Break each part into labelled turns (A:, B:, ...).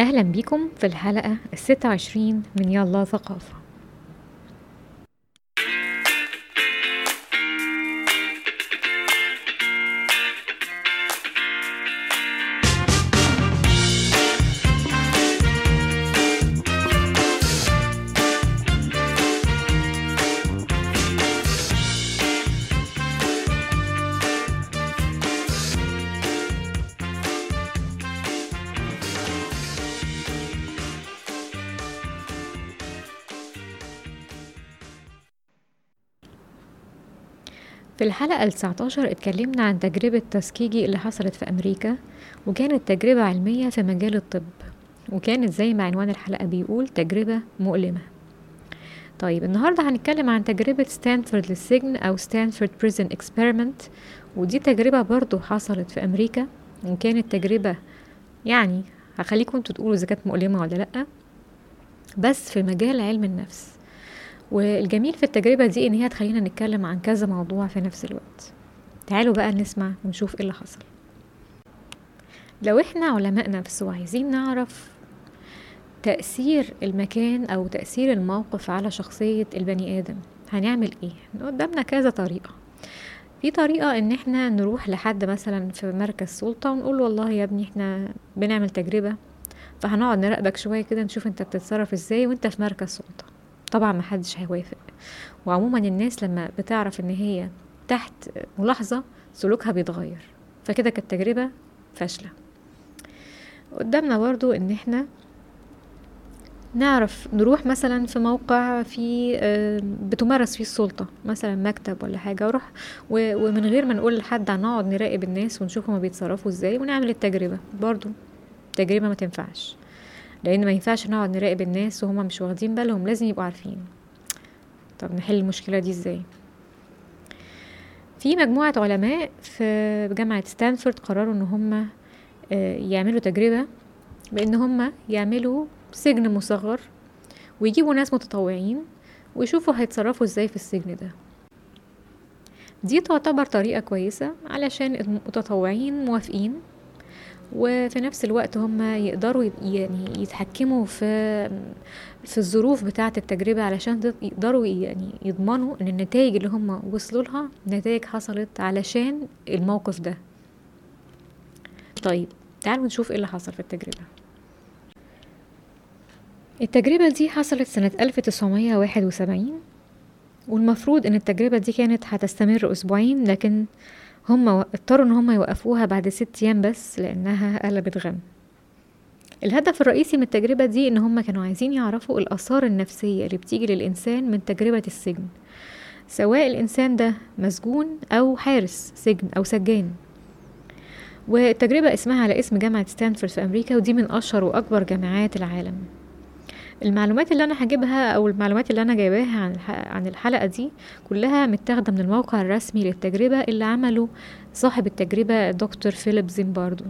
A: أهلا بيكم في الحلقة الستة وعشرين من يلا ثقافة. في الحلقة التسعتاشر اتكلمنا عن تجربة تسكيجي اللي حصلت في أمريكا وكانت تجربة علمية في مجال الطب وكانت زي ما عنوان الحلقة بيقول تجربة مؤلمة. طيب النهاردة هنتكلم عن تجربة ستانفورد للسجن أو Stanford Prison Experiment ودي تجربة برضو حصلت في أمريكا وكانت تجربة يعني هخليكم أنتوا تقولوا إذا كانت مؤلمة ولا لأ بس في مجال علم النفس. والجميل في التجربة دي إن هي تخلينا نتكلم عن كذا موضوع في نفس الوقت. تعالوا بقى نسمع ونشوف إيه اللي حصل. لو إحنا علماء نفس وعايزين نعرف تأثير المكان أو تأثير الموقف على شخصية البني آدم هنعمل إيه؟ قدامنا كذا طريقة. في طريقة إن إحنا نروح لحد مثلا في مركز سلطة ونقول له والله يا ابني إحنا بنعمل تجربة فهنقعد نراقبك شوية كده نشوف أنت بتتصرف إزاي وأنت في مركز سلطة. طبعا محدش هيوافق. وعموما الناس لما بتعرف إن هي تحت ملاحظة سلوكها بيتغير. فكده كانت تجربة فاشلة. قدامنا برضو إن إحنا نعرف نروح مثلا في موقع في بتمارس فيه السلطة مثلا مكتب ولا حاجة وروح ومن غير ما نقول لحد هنقعد نراقب الناس ونشوف هما بيتصرفوا إزاي ونعمل التجربة. برضو تجربة ما تنفعش. لأن ما ينفعش نقعد نراقب الناس وهما مش واخدين بالهم لازم يبقوا عارفين. طب نحل المشكلة دي إزاي؟ في مجموعة علماء في جامعة ستانفورد قرروا إن هما يعملوا تجربة بإن هما يعملوا سجن مصغر ويجيبوا ناس متطوعين ويشوفوا هيتصرفوا إزاي في السجن ده. دي تعتبر طريقة كويسة علشان المتطوعين موافقين وفي نفس الوقت هم يقدروا يعني يتحكموا في في الظروف بتاعة التجربة علشان يقدروا يعني يضمنوا إن النتائج اللي هم وصلوا لها نتائج حصلت علشان الموقف ده. طيب تعالوا نشوف إيه اللي حصل في التجربة. التجربة دي حصلت سنة 1971 والمفروض إن التجربة دي كانت هتستمر أسبوعين لكن هم اضطروا إن هم يوقفوها بعد ست أيام بس لأنها قلبت غم. الهدف الرئيسي من التجربة دي إن هم كانوا عايزين يعرفوا الآثار النفسية اللي بتيجي للإنسان من تجربة السجن. سواء الإنسان ده مسجون أو حارس سجن أو سجان. والتجربة اسمها على اسم جامعة ستانفورد في أمريكا ودي من أشهر وأكبر جامعات العالم. المعلومات اللي أنا هجيبها أو المعلومات اللي أنا جايباها عن عن الحلقة دي كلها متاخدة من الموقع الرسمي للتجربة اللي عمله صاحب التجربة دكتور فيليب زيمباردو.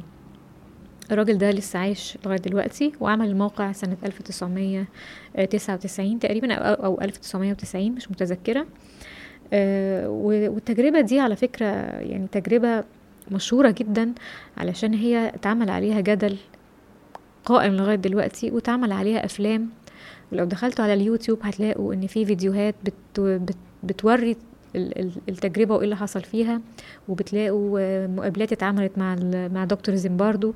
A: الراجل ده لسه عايش لغاية دلوقتي وعمل الموقع سنة 1999 تقريبا أو 1990 مش متذكرة. والتجربة دي على فكرة يعني تجربة مشهورة جدا علشان هي اتعمل عليها جدل قائم لغاية دلوقتي واتعمل عليها أفلام ولو دخلتوا على اليوتيوب هتلاقوا إن في فيديوهات بت بت بتوري التجربة وإيه اللي حصل فيها وبتلاقوا مقابلات اتعملت مع مع دكتور زيمباردو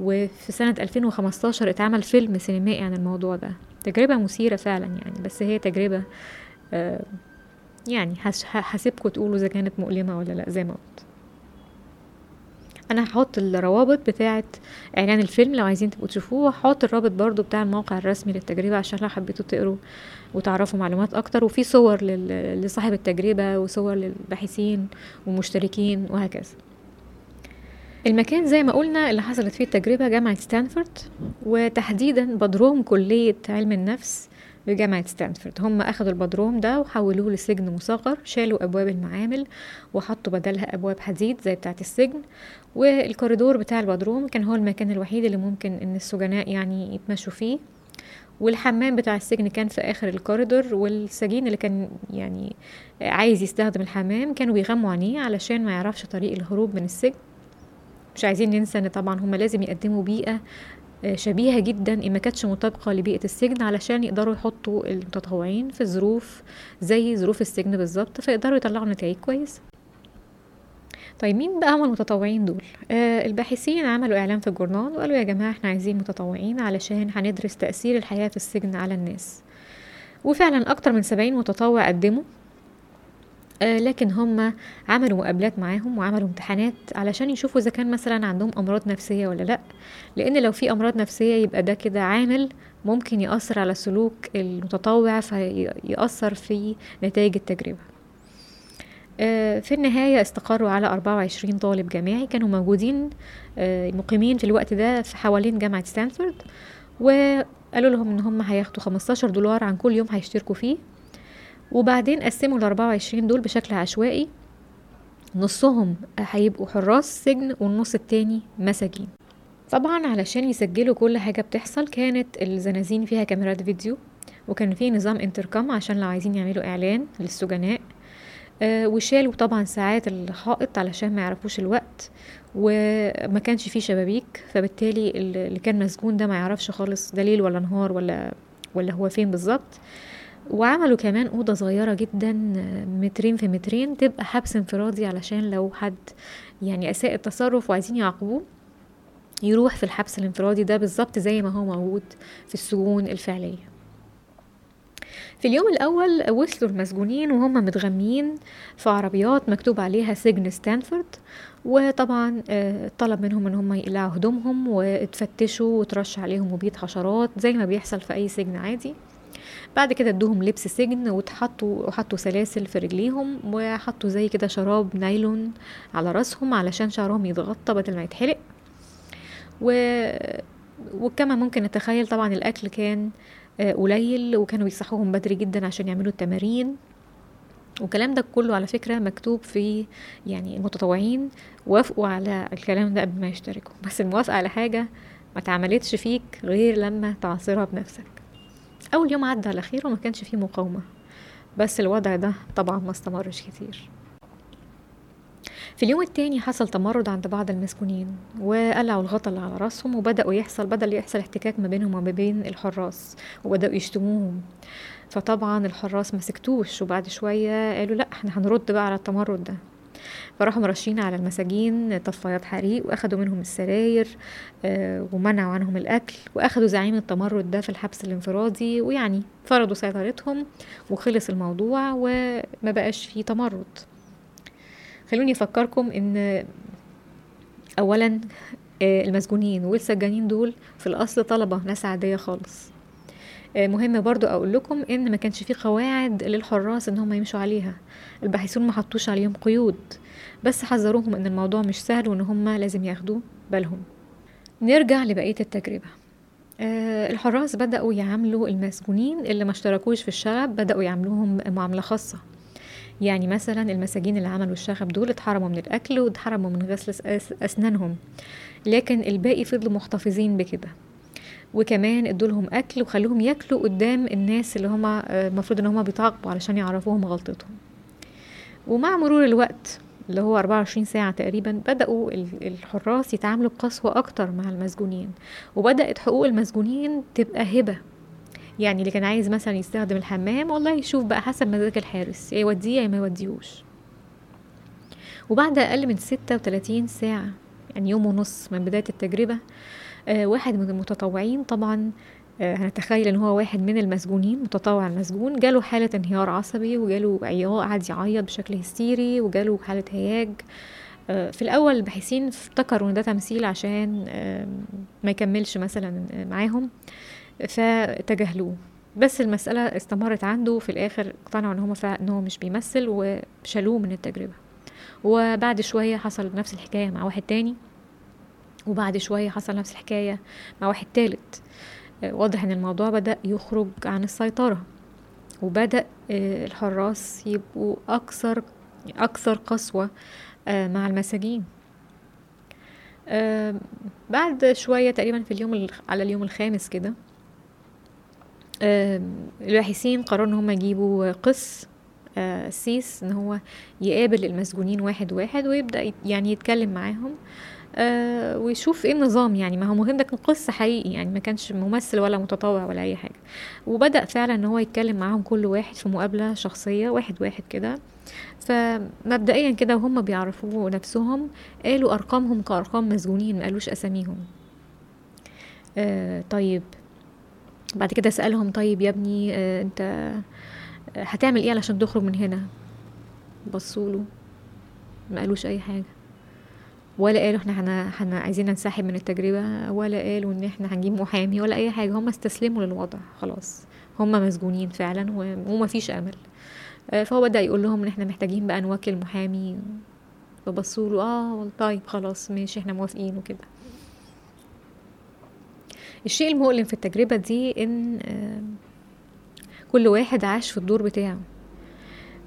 A: وفي سنة 2015 اتعمل فيلم سينمائي عن الموضوع ده. تجربة مثيرة فعلا يعني بس هي تجربة يعني هسيبكم تقولوا إذا كانت مؤلمة ولا لأ زي ما قلت. أنا هحط الروابط بتاعه إعلان الفيلم لو عايزين تبقوا تشوفوه وهحط الرابط برضو بتاع الموقع الرسمي للتجربة عشان لو حبيتوا تقروا وتعرفوا معلومات أكتر. وفي صور لصاحب التجربة وصور للباحثين ومشتركين وهكذا. المكان زي ما قلنا اللي حصلت فيه التجربة جامعة ستانفورد وتحديدا بدروم كلية علم النفس بجامعة ستانفورد. هم أخدوا البدروم ده وحولوه لسجن مصغر شالوا أبواب المعامل وحطوا بدلها أبواب حديد زي بتاعة السجن. والكوريدور بتاع البدروم كان هو المكان الوحيد اللي ممكن إن السجناء يعني يتمشوا فيه. والحمام بتاع السجن كان في آخر الكوريدور والسجين اللي كان يعني عايز يستخدم الحمام كانوا بيغموا عينيه علشان ما يعرفش طريق الهروب من السجن. مش عايزين ننسى إن طبعا هم لازم يقدموا بيئة شبيهة جدا إن ما كانتش مطابقة لبيئة السجن علشان يقدروا يحطوا المتطوعين في ظروف زي ظروف السجن بالظبط فيقدروا يطلعوا نتائج كويسة. طيب مين بقى هم المتطوعين دول؟ آه الباحثين عملوا إعلان في الجورنال وقالوا يا جماعة إحنا عايزين متطوعين علشان هندرس تأثير الحياة في السجن على الناس. وفعلا أكتر من سبعين متطوع قدموا آه لكن هم عملوا مقابلات معاهم وعملوا امتحانات علشان يشوفوا إذا كان مثلا عندهم أمراض نفسية ولا لأ. لأن لو في أمراض نفسية يبقى ده كده عامل ممكن يأثر على سلوك المتطوع فيأثر في نتائج التجربة. آه، في النهاية استقروا على 24 طالب جامعي كانوا موجودين آه، مقيمين في الوقت ده في حوالين جامعة ستانفورد وقالوا لهم إن هم هياخدوا 15 دولار عن كل يوم هيشتركوا فيه. وبعدين قسموا ال 24 دول بشكل عشوائي. نصهم هيبقوا حراس سجن والنص التاني مساجين. طبعا علشان يسجلوا كل حاجة بتحصل كانت الزنازين فيها كاميرات فيديو وكان في نظام انتركم عشان لو عايزين يعملوا إعلان للسجناء. آه وشالوا طبعا ساعات الحائط علشان ما يعرفوش الوقت وما كانش فيه شبابيك فبالتالي اللي كان مسجون ده ما يعرفش خالص ده ليل ولا نهار ولا ولا هو فين بالظبط. وعملوا كمان أوضة صغيرة جدا مترين في مترين تبقى حبس انفرادي علشان لو حد يعني أساء التصرف وعايزين يعاقبوه يروح في الحبس الانفرادي ده بالظبط زي ما هو موجود في السجون الفعلية. في اليوم الأول وصلوا المسجونين وهم متغميين في عربيات مكتوب عليها سجن ستانفورد وطبعا آه، طلب منهم إن هم يقلعوا هدومهم واتفتشوا وترش عليهم مبيد حشرات زي ما بيحصل في أي سجن عادي. بعد كده ادوهم لبس سجن وتحطوا وحطوا سلاسل في رجليهم وحطوا زي كده شراب نايلون على راسهم علشان شعرهم يتغطى بدل ما يتحرق. و وكما ممكن نتخيل طبعا الأكل كان آه، قليل وكانوا بيصحوهم بدري جدا عشان يعملوا التمارين. والكلام ده كله على فكرة مكتوب في يعني المتطوعين وافقوا على الكلام ده قبل ما يشتركوا. بس الموافقة على حاجة ما تعملتش فيك غير لما تعصرها بنفسك. أول يوم عدى على خير وما كانش فيه مقاومة. بس الوضع ده طبعا ما استمرش كتير. في اليوم التاني حصل تمرد عند بعض المسكونين وقلعوا الغطا اللي على رأسهم وبدأوا يحصل بدأ يحصل احتكاك ما بينهم وما بين الحراس وبدأوا يشتموهم. فطبعا الحراس ما سكتوش وبعد شوية قالوا لأ إحنا هنرد بقى على التمرد ده. فراحوا مرشين على المساجين طفايات حريق وأخدوا منهم السراير آه ومنعوا عنهم الأكل وأخدوا زعيم التمرد ده في الحبس الانفرادي ويعني فرضوا سيطرتهم وخلص الموضوع وما بقاش فيه تمرد. خلوني أفكركم إن اولا آه، المسجونين والسجانين دول في الأصل طلبة ناس عاديه خالص. مهم برضو أقول لكم إن ما كانش في قواعد للحراس إن هم يمشوا عليها. الباحثون ما حطوش عليهم قيود بس حذروهم إن الموضوع مش سهل وإن هم لازم ياخدوا بالهم. نرجع لبقية التجربة. آه، الحراس بدأوا يعاملوا المسجونين اللي ما اشتركوش في الشغب بدأوا يعاملوهم معاملة خاصة. يعني مثلا المساجين اللي عملوا الشغب دول اتحرموا من الأكل واتحرموا من غسل أسنانهم. لكن الباقي فضلوا محتفظين بكده. وكمان ادولهم أكل وخلوهم ياكلوا قدام الناس اللي هما آه، المفروض إن هما بيتعاقبوا علشان يعرفوهم غلطتهم. ومع مرور الوقت اللي هو 24 ساعة تقريبا بدأوا الحراس يتعاملوا بقسوة أكتر مع المسجونين. وبدأت حقوق المسجونين تبقى هبة. يعني اللي كان عايز مثلا يستخدم الحمام والله يشوف بقى حسب مزاج الحارس يا يوديه يا ما يوديهوش. وبعد أقل من ستة وتلاتين ساعة يعني يوم ونص من بداية التجربة واحد من المتطوعين طبعا آه هنتخيل إن هو واحد من المسجونين متطوع المسجون جاله حالة انهيار عصبي وجاله عياء قعد يعيط بشكل هستيري وجاله حالة هياج. آه في الأول الباحثين افتكروا إن ده تمثيل عشان آه ما يكملش مثلا معاهم فتجاهلوه. بس المسألة استمرت عنده في الآخر اقتنعوا إن هو إن هو مش بيمثل وشالوه من التجربة. وبعد شوية حصل نفس الحكاية مع واحد تاني. وبعد شوية حصل نفس الحكاية مع واحد تالت. واضح إن الموضوع بدأ يخرج عن السيطرة وبدأ آه، الحراس يبقوا أكثر أكثر قسوة آه، مع المساجين. آه، بعد شوية تقريبا في اليوم على اليوم الخامس كده الباحثين قرروا إن هم يجيبوا قس سيس إن هو يقابل المسجونين واحد واحد ويبدأ يعني يتكلم معاهم. آه ويشوف إيه النظام يعني. ما هو مهم ده كان قصة حقيقي يعني ما كانش ممثل ولا متطوع ولا أي حاجة. وبدأ فعلا إن هو يتكلم معاهم كل واحد في مقابلة شخصية واحد واحد كده. فمبدئيا كده وهم بيعرفوا نفسهم قالوا أرقامهم كأرقام مسجونين ما قالوش أساميهم. آه طيب. بعد كده سألهم طيب يا ابني آه أنت هتعمل إيه علشان تخرج من هنا؟ بصوله ما قالوش أي حاجة. ولا قالوا إحنا حنا, حنا عايزين ننسحب من التجربة ولا قالوا إن إحنا هنجيب محامي ولا أي حاجة. هم استسلموا للوضع خلاص. هم مسجونين فعلا و- وما فيش أمل. آه، فهو بدأ يقول لهم إن إحنا محتاجين بقى نوكل محامي. فبصوا له آه طيب خلاص ماشي إحنا موافقين وكده. الشيء المؤلم في التجربة دي إن آه، كل واحد عاش في الدور بتاعه.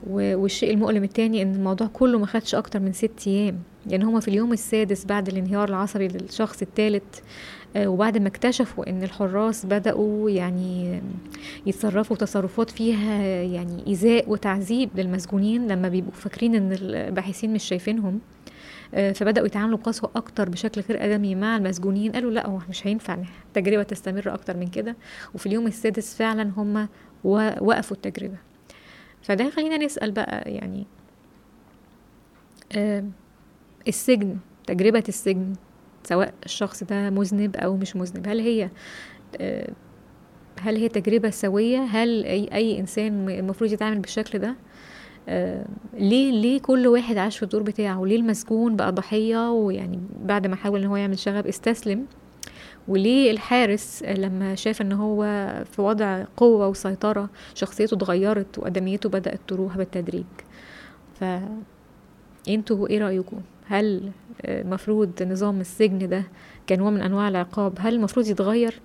A: والشيء المؤلم التاني إن الموضوع كله ما خدش أكتر من ست أيام. يعني هما في اليوم السادس بعد الانهيار العصبي للشخص الثالث وبعد ما اكتشفوا إن الحراس بدأوا يعني يتصرفوا تصرفات فيها يعني إيذاء وتعذيب للمسجونين لما بيبقوا فاكرين إن الباحثين مش شايفينهم آه، فبدأوا يتعاملوا بقسوة أكتر بشكل غير آدمي مع المسجونين. قالوا لأ هو مش هينفع التجربة تستمر أكتر من كده. وفي اليوم السادس فعلا هم وقفوا التجربة. فده خلينا نسأل بقى يعني آه، السجن تجربة السجن سواء الشخص ده مذنب أو مش مذنب هل هي آه، هل هي تجربة سوية؟ هل أي, أي إنسان المفروض يتعامل بالشكل ده؟ آه، ليه ليه كل واحد عاش في الدور بتاعه؟ ليه المسجون بقى ضحية؟ ويعني بعد ما حاول إن هو يعمل شغب استسلم. وليه الحارس لما شاف إن هو في وضع قوة وسيطرة شخصيته اتغيرت وأدميته بدأت تروح بالتدريج؟ ف أنتوا إيه رأيكم؟ هل آه، مفروض نظام السجن ده كنوع من أنواع العقاب هل المفروض يتغير؟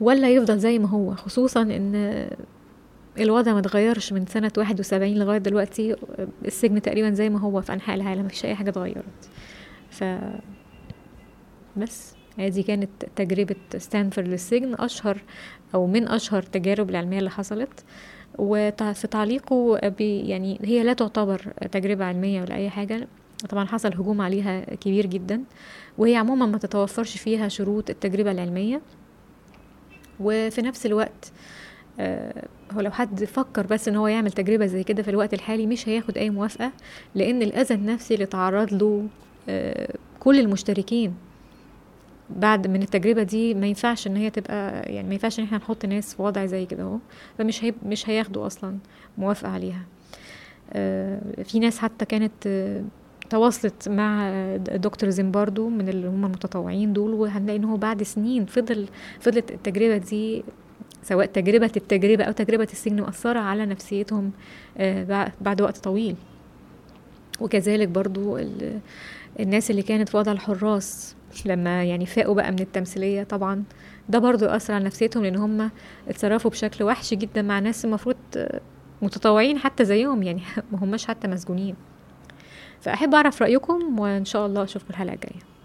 A: ولا يفضل زي ما هو خصوصا إن الوضع ما اتغيرش من سنة واحد وسبعين لغاية دلوقتي السجن تقريبا زي ما هو في أنحاء العالم مفيش أي حاجة اتغيرت. ف بس هذه كانت تجربة ستانفورد للسجن أشهر أو من أشهر التجارب العلمية اللي حصلت. وفي تعليقه يعني هي لا تعتبر تجربة علمية ولا أي حاجة. طبعا حصل هجوم عليها كبير جدا وهي عموما ما تتوفرش فيها شروط التجربة العلمية. وفي نفس الوقت آه، هو لو حد فكر بس إن هو يعمل تجربة زي كده في الوقت الحالي مش هياخد أي موافقة لأن الأذى النفسي اللي تعرض له آه، كل المشتركين بعد من التجربة دي ما ينفعش إن هي تبقى يعني ما ينفعش إن إحنا نحط ناس في وضع زي كده أهو. فمش هي مش هياخدوا أصلا موافقة عليها. آه، في ناس حتى كانت آه، تواصلت مع دكتور زيمباردو من اللي هم المتطوعين دول وهنلاقي إن هو بعد سنين فضل فضلت التجربة دي سواء تجربة التجربة أو تجربة السجن مؤثرة على نفسيتهم آه، بع- بعد وقت طويل. وكذلك برضو ال- الناس اللي كانت في وضع الحراس لما يعني فاقوا بقى من التمثيلية طبعا. ده برضو أثر على نفسيتهم لأن هم اتصرفوا بشكل وحش جدا مع ناس المفروض متطوعين حتى زيهم يعني ما هماش حتى مسجونين. فأحب أعرف رأيكم وإن شاء الله أشوفكم الحلقة الجاية.